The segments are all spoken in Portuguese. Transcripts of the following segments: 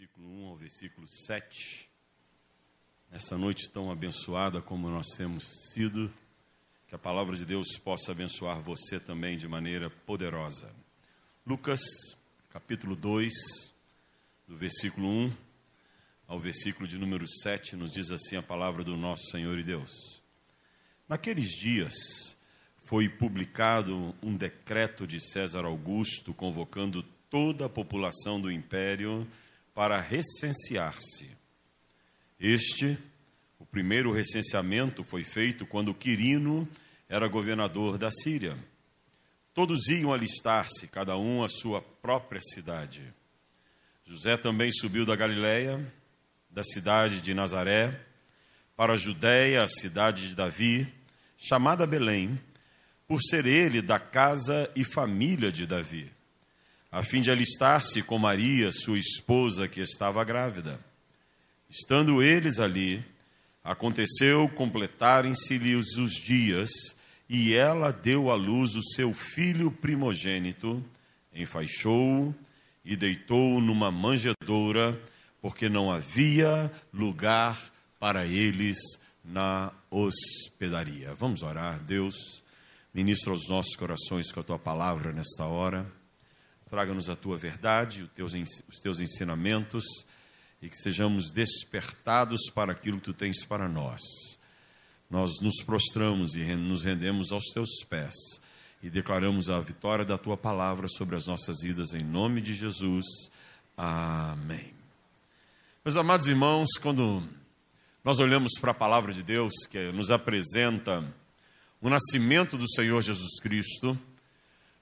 versículo 1 ao versículo 7. Essa noite tão abençoada como nós temos sido, que a palavra de Deus possa abençoar você também de maneira poderosa. Lucas, capítulo 2, do versículo 1 ao versículo de número 7, nos diz assim a palavra do nosso Senhor e Deus. Naqueles dias foi publicado um decreto de César Augusto convocando toda a população do império para recensear-se. Este, o primeiro recenseamento foi feito quando Quirino era governador da Síria. Todos iam alistar-se, cada um à sua própria cidade. José também subiu da Galiléia, da cidade de Nazaré, para a Judéia, a cidade de Davi, chamada Belém, por ser ele da casa e família de Davi a fim de alistar-se com Maria, sua esposa, que estava grávida. Estando eles ali, aconteceu completarem-se-lhes os dias, e ela deu à luz o seu filho primogênito, enfaixou-o e deitou-o numa manjedoura, porque não havia lugar para eles na hospedaria. Vamos orar, Deus, ministra aos nossos corações com a tua palavra nesta hora traga-nos a tua verdade, os teus ensinamentos e que sejamos despertados para aquilo que tu tens para nós. Nós nos prostramos e nos rendemos aos teus pés e declaramos a vitória da tua palavra sobre as nossas vidas em nome de Jesus. Amém. Meus amados irmãos, quando nós olhamos para a palavra de Deus que nos apresenta o nascimento do Senhor Jesus Cristo,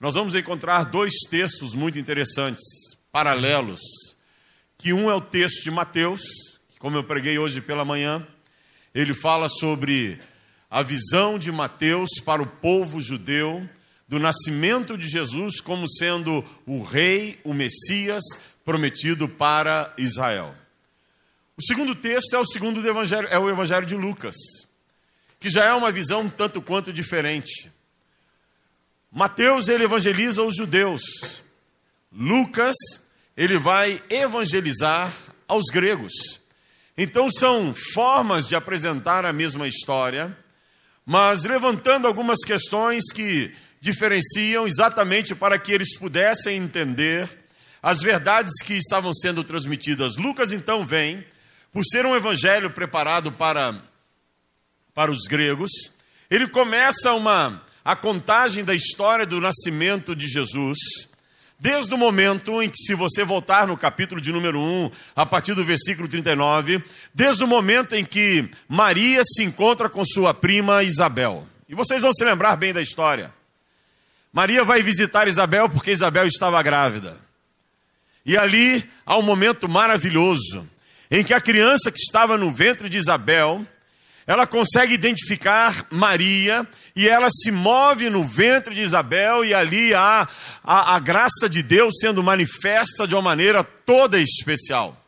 nós vamos encontrar dois textos muito interessantes, paralelos, que um é o texto de Mateus, como eu preguei hoje pela manhã, ele fala sobre a visão de Mateus para o povo judeu do nascimento de Jesus como sendo o rei, o Messias prometido para Israel. O segundo texto é o segundo evangelho, é o evangelho de Lucas, que já é uma visão tanto quanto diferente. Mateus ele evangeliza os judeus. Lucas ele vai evangelizar aos gregos. Então são formas de apresentar a mesma história, mas levantando algumas questões que diferenciam exatamente para que eles pudessem entender as verdades que estavam sendo transmitidas. Lucas então vem, por ser um evangelho preparado para para os gregos, ele começa uma a contagem da história do nascimento de Jesus, desde o momento em que, se você voltar no capítulo de número 1, a partir do versículo 39, desde o momento em que Maria se encontra com sua prima Isabel. E vocês vão se lembrar bem da história. Maria vai visitar Isabel porque Isabel estava grávida. E ali há um momento maravilhoso em que a criança que estava no ventre de Isabel ela consegue identificar Maria e ela se move no ventre de Isabel, e ali há a, a, graça de Deus sendo manifesta de uma maneira toda especial.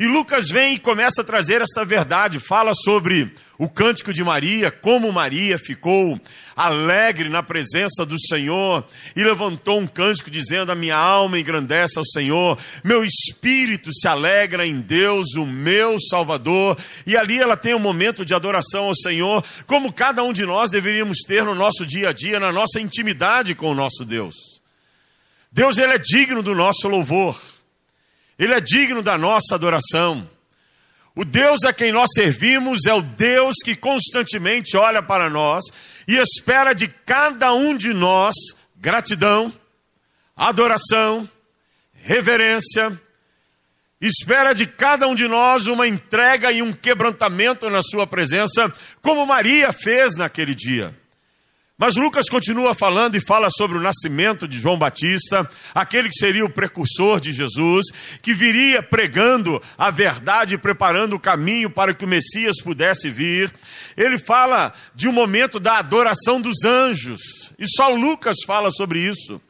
E Lucas vem e começa a trazer essa verdade, fala sobre o cântico de Maria, como Maria ficou alegre na presença do Senhor e levantou um cântico dizendo: A minha alma engrandece ao Senhor, meu espírito se alegra em Deus, o meu Salvador. E ali ela tem um momento de adoração ao Senhor, como cada um de nós deveríamos ter no nosso dia a dia, na nossa intimidade com o nosso Deus. Deus, Ele é digno do nosso louvor, Ele é digno da nossa adoração. O Deus a quem nós servimos é o Deus que constantemente olha para nós e espera de cada um de nós gratidão, adoração, reverência. Espera de cada um de nós uma entrega e um quebrantamento na Sua presença, como Maria fez naquele dia. Mas Lucas continua falando e fala sobre o nascimento de João Batista, aquele que seria o precursor de Jesus, que viria pregando a verdade preparando o caminho para que o Messias pudesse vir. Ele fala de um momento da adoração dos anjos, e só Lucas fala sobre isso.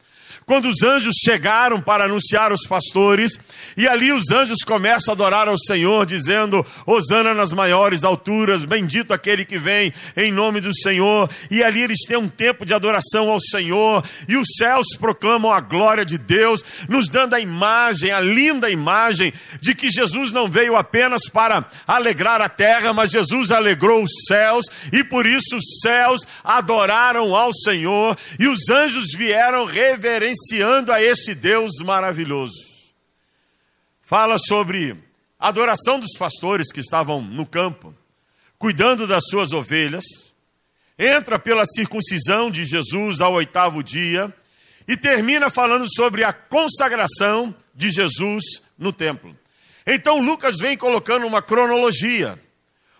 Quando os anjos chegaram para anunciar os pastores, e ali os anjos começam a adorar ao Senhor, dizendo: Hosana nas maiores alturas, bendito aquele que vem em nome do Senhor. E ali eles têm um tempo de adoração ao Senhor, e os céus proclamam a glória de Deus, nos dando a imagem, a linda imagem de que Jesus não veio apenas para alegrar a terra, mas Jesus alegrou os céus, e por isso os céus adoraram ao Senhor, e os anjos vieram reverenciando a esse Deus maravilhoso. Fala sobre a adoração dos pastores que estavam no campo, cuidando das suas ovelhas, entra pela circuncisão de Jesus ao oitavo dia e termina falando sobre a consagração de Jesus no templo. Então Lucas vem colocando uma cronologia,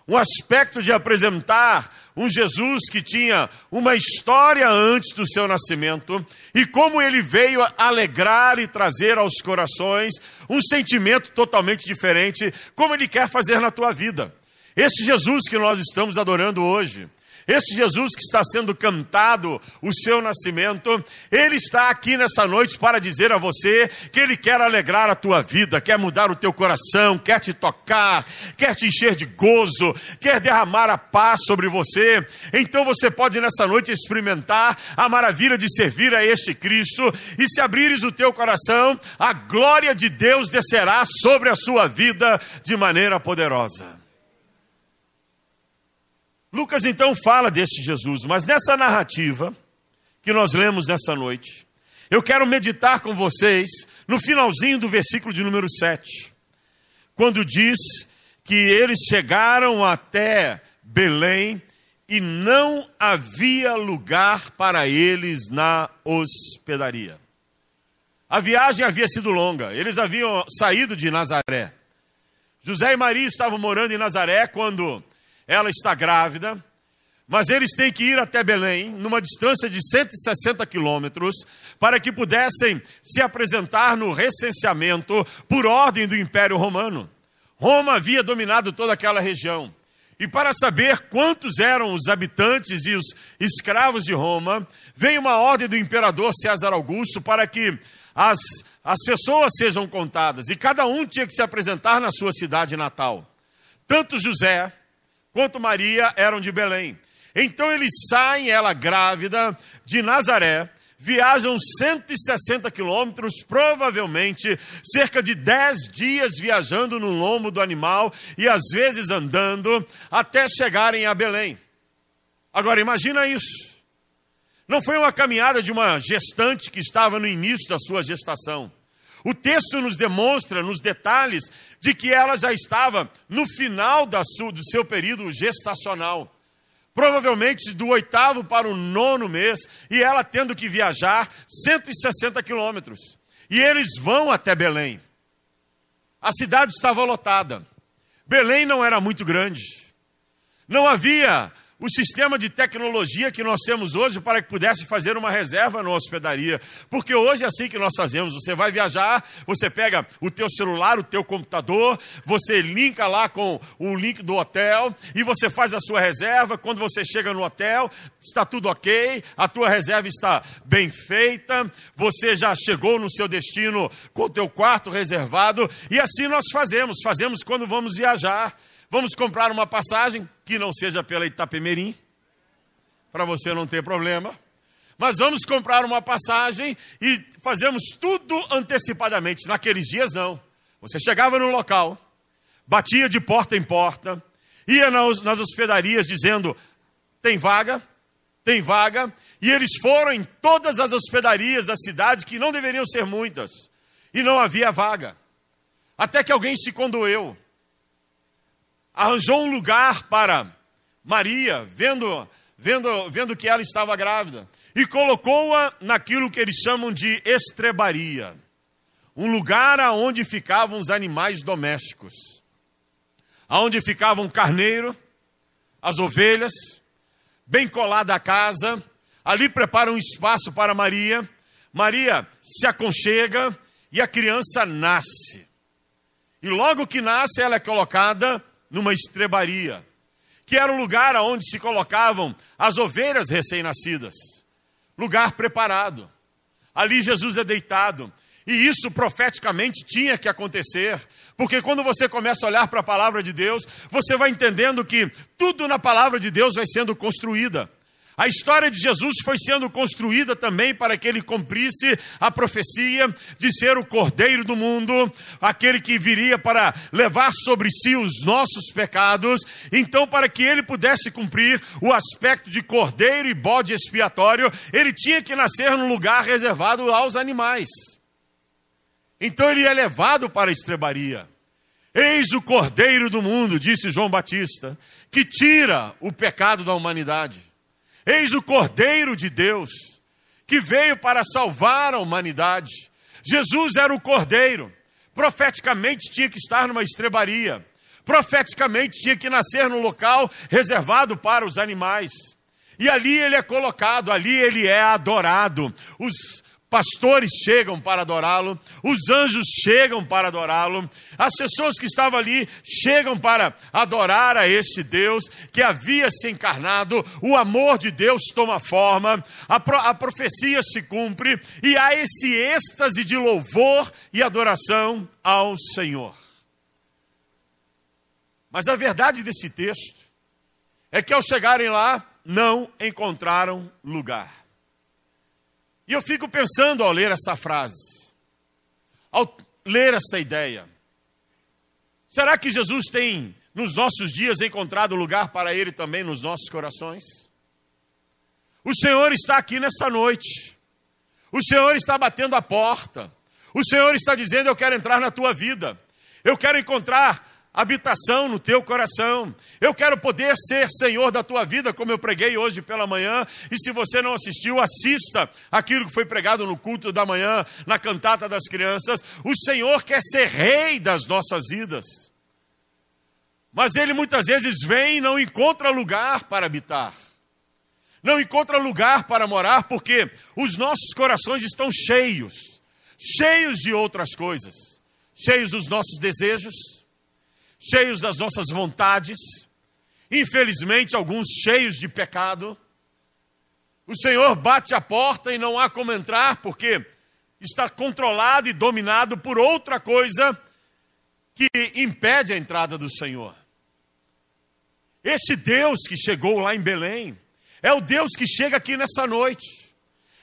um aspecto de apresentar um Jesus que tinha uma história antes do seu nascimento e como ele veio alegrar e trazer aos corações um sentimento totalmente diferente, como ele quer fazer na tua vida. Esse Jesus que nós estamos adorando hoje, esse Jesus que está sendo cantado, o seu nascimento, ele está aqui nessa noite para dizer a você que ele quer alegrar a tua vida, quer mudar o teu coração, quer te tocar, quer te encher de gozo, quer derramar a paz sobre você. Então você pode nessa noite experimentar a maravilha de servir a este Cristo e se abrires o teu coração, a glória de Deus descerá sobre a sua vida de maneira poderosa. Lucas então fala deste Jesus, mas nessa narrativa que nós lemos nessa noite, eu quero meditar com vocês no finalzinho do versículo de número 7, quando diz que eles chegaram até Belém e não havia lugar para eles na hospedaria. A viagem havia sido longa, eles haviam saído de Nazaré. José e Maria estavam morando em Nazaré quando ela está grávida, mas eles têm que ir até Belém, numa distância de 160 quilômetros, para que pudessem se apresentar no recenseamento por ordem do Império Romano. Roma havia dominado toda aquela região. E para saber quantos eram os habitantes e os escravos de Roma, veio uma ordem do imperador César Augusto para que as, as pessoas sejam contadas. E cada um tinha que se apresentar na sua cidade natal. Tanto José, quanto Maria eram de Belém. Então eles saem, ela grávida, de Nazaré, viajam 160 quilômetros, provavelmente cerca de 10 dias viajando no lombo do animal e às vezes andando, até chegarem a Belém. Agora imagina isso. Não foi uma caminhada de uma gestante que estava no início da sua gestação. O texto nos demonstra, nos detalhes, de que ela já estava no final sua, do seu período gestacional. Provavelmente do oitavo para o nono mês, e ela tendo que viajar 160 quilômetros. E eles vão até Belém. A cidade estava lotada. Belém não era muito grande. Não havia o sistema de tecnologia que nós temos hoje para que pudesse fazer uma reserva na hospedaria. Porque hoje é assim que nós fazemos. Você vai viajar, você pega o teu celular, o teu computador, você linka lá com o link do hotel e você faz a sua reserva. Quando você chega no hotel, está tudo ok, a tua reserva está bem feita, você já chegou no seu destino com o teu quarto reservado e assim nós fazemos. Fazemos quando vamos viajar. Vamos comprar uma passagem que não seja pela Itapemirim, para você não ter problema. Mas vamos comprar uma passagem e fazemos tudo antecipadamente. Naqueles dias, não. Você chegava no local, batia de porta em porta, ia nas, hospedarias dizendo: tem vaga, tem vaga. E eles foram em todas as hospedarias da cidade, que não deveriam ser muitas, e não havia vaga. Até que alguém se condoeu arranjou um lugar para Maria, vendo, vendo, vendo que ela estava grávida, e colocou-a naquilo que eles chamam de estrebaria um lugar aonde ficavam os animais domésticos, aonde ficavam o carneiro, as ovelhas, bem colada à casa, ali prepara um espaço para Maria. Maria se aconchega e a criança nasce. E logo que nasce, ela é colocada numa estrebaria, que era o lugar onde se colocavam as ovelhas recém-nascidas. Lugar preparado. Ali Jesus é deitado. E isso profeticamente tinha que acontecer, porque quando você começa a olhar para a palavra de Deus, você vai entendendo que tudo na palavra de Deus vai sendo construída. A história de Jesus foi sendo construída também para que ele cumprisse a profecia de ser o cordeiro do mundo, aquele que viria para levar sobre si os nossos pecados. Então, para que ele pudesse cumprir o aspecto de cordeiro e bode expiatório, ele tinha que nascer num lugar reservado aos animais. Então, ele é levado para a estrebaria. Eis o cordeiro do mundo, disse João Batista, que tira o pecado da humanidade. Eis o Cordeiro de Deus, que veio para salvar a humanidade. Jesus era o Cordeiro, profeticamente tinha que estar numa estrebaria, profeticamente tinha que nascer num local reservado para os animais. E ali ele é colocado, ali ele é adorado. Os pastores chegam para adorá-lo, os anjos chegam para adorá-lo, as pessoas que estavam ali chegam para adorar a este Deus que havia se encarnado, o amor de Deus toma forma, a, pro, a profecia se cumpre e há esse êxtase de louvor e adoração ao Senhor. Mas a verdade desse texto é que ao chegarem lá, não encontraram lugar. E eu fico pensando ao ler essa frase, ao ler essa ideia. Será que Jesus tem nos nossos dias encontrado lugar para Ele também nos nossos corações? O Senhor está aqui nesta noite. O Senhor está batendo a porta. O Senhor está dizendo: Eu quero entrar na tua vida. Eu quero encontrar habitação no teu coração. Eu quero poder ser Senhor da tua vida, como eu preguei hoje pela manhã. E se você não assistiu, assista aquilo que foi pregado no culto da manhã, na cantata das crianças. O Senhor quer ser rei das nossas vidas. Mas ele muitas vezes vem e não encontra lugar para habitar. Não encontra lugar para morar porque os nossos corações estão cheios, cheios de outras coisas, cheios dos nossos desejos, cheios das nossas vontades, infelizmente, alguns cheios de pecado. O Senhor bate a porta e não há como entrar, porque está controlado e dominado por outra coisa que impede a entrada do Senhor. Este Deus que chegou lá em Belém é o Deus que chega aqui nessa noite.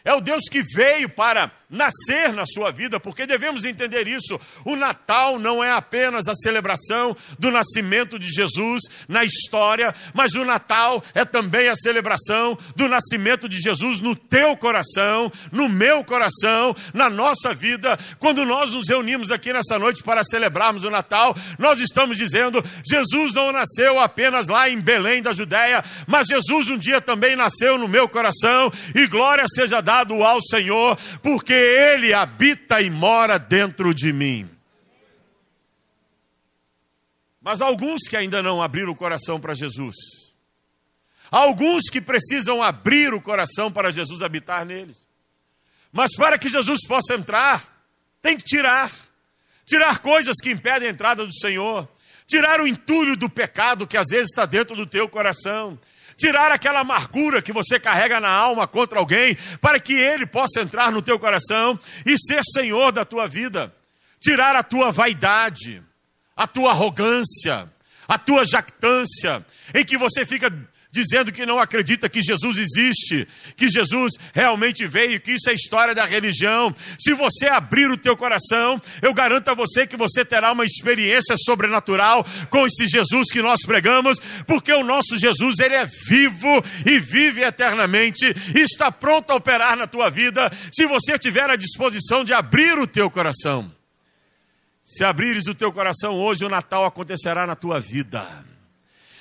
É o Deus que veio para nascer na sua vida, porque devemos entender isso. O Natal não é apenas a celebração do nascimento de Jesus na história, mas o Natal é também a celebração do nascimento de Jesus no teu coração, no meu coração, na nossa vida. Quando nós nos reunimos aqui nessa noite para celebrarmos o Natal, nós estamos dizendo: Jesus não nasceu apenas lá em Belém da Judéia, mas Jesus um dia também nasceu no meu coração, e glória seja dado ao Senhor, porque ele habita e mora dentro de mim. Mas alguns que ainda não abriram o coração para Jesus. alguns que precisam abrir o coração para Jesus habitar neles. Mas para que Jesus possa entrar, tem que tirar. Tirar coisas que impedem a entrada do Senhor. Tirar o entulho do pecado que às vezes está dentro do teu coração tirar aquela amargura que você carrega na alma contra alguém, para que ele possa entrar no teu coração e ser senhor da tua vida. Tirar a tua vaidade, a tua arrogância, a tua jactância, em que você fica dizendo que não acredita que Jesus existe, que Jesus realmente veio, que isso é história da religião. Se você abrir o teu coração, eu garanto a você que você terá uma experiência sobrenatural com esse Jesus que nós pregamos, porque o nosso Jesus, ele é vivo e vive eternamente e está pronto a operar na tua vida, se você tiver a disposição de abrir o teu coração. Se abrires o teu coração hoje, o Natal acontecerá na tua vida.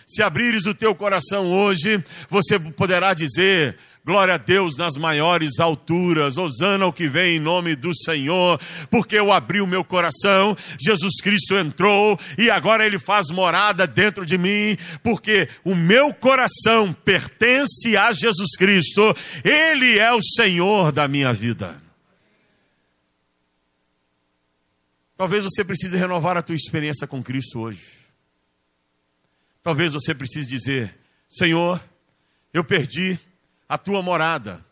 Se abrires o teu coração hoje, você poderá dizer: Glória a Deus nas maiores alturas, Osana o que vem em nome do Senhor, porque eu abri o meu coração, Jesus Cristo entrou e agora ele faz morada dentro de mim, porque o meu coração pertence a Jesus Cristo, ele é o Senhor da minha vida. Talvez você precise renovar a tua experiência com Cristo hoje. Talvez você precise dizer: Senhor, eu perdi a tua morada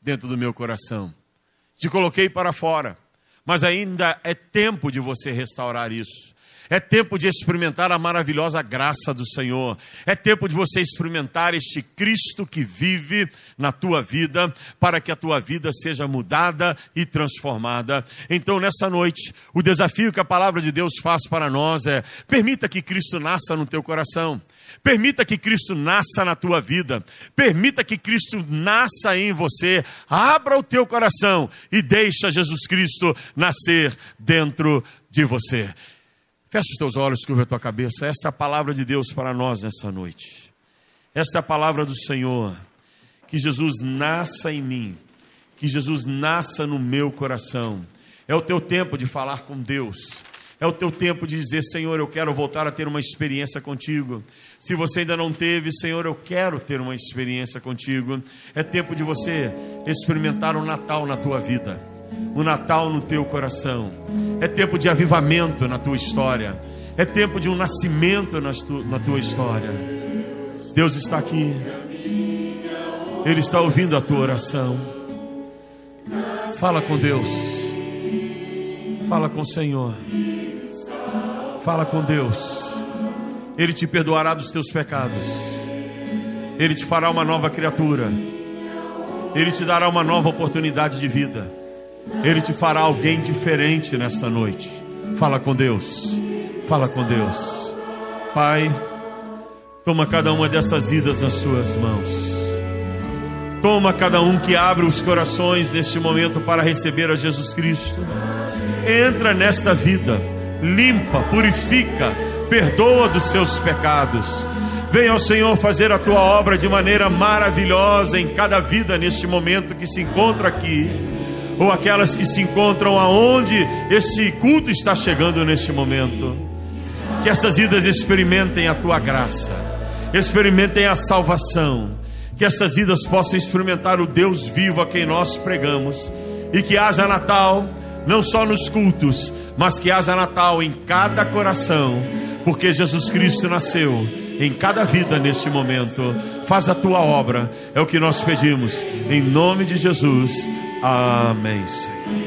dentro do meu coração. te coloquei para fora, mas ainda é tempo de você restaurar isso. É tempo de experimentar a maravilhosa graça do Senhor. É tempo de você experimentar este Cristo que vive na tua vida, para que a tua vida seja mudada e transformada. Então, nessa noite, o desafio que a palavra de Deus faz para nós é: permita que Cristo nasça no teu coração. Permita que Cristo nasça na tua vida. Permita que Cristo nasça em você. Abra o teu coração e deixa Jesus Cristo nascer dentro de você. Feche os teus olhos, curva a tua cabeça. Esta é a palavra de Deus para nós nessa noite. Esta é a palavra do Senhor. Que Jesus nasça em mim. Que Jesus nasça no meu coração. É o teu tempo de falar com Deus. É o teu tempo de dizer, Senhor, eu quero voltar a ter uma experiência contigo. Se você ainda não teve, Senhor, eu quero ter uma experiência contigo. É tempo de você experimentar o Natal na tua vida o Natal no teu coração. É tempo de avivamento na tua história. É tempo de um nascimento na tua história. Deus está aqui. Ele está ouvindo a tua oração. Fala com Deus. Fala com o Senhor. Fala com Deus. Ele te perdoará dos teus pecados. Ele te fará uma nova criatura. Ele te dará uma nova oportunidade de vida. Ele te fará alguém diferente nessa noite. Fala com Deus. Fala com Deus. Pai, toma cada uma dessas vidas nas suas mãos. Toma cada um que abre os corações neste momento para receber a Jesus Cristo. Entra nesta vida, limpa, purifica, perdoa dos seus pecados. Venha ao Senhor fazer a tua obra de maneira maravilhosa em cada vida neste momento que se encontra aqui ou aquelas que se encontram aonde esse culto está chegando neste momento. Que essas vidas experimentem a tua graça, experimentem a salvação, que essas vidas possam experimentar o Deus vivo a quem nós pregamos e que haja Natal não só nos cultos, mas que haja Natal em cada coração, porque Jesus Cristo nasceu em cada vida neste momento. Faz a tua obra, é o que nós pedimos, em nome de Jesus. Amém, Senhor.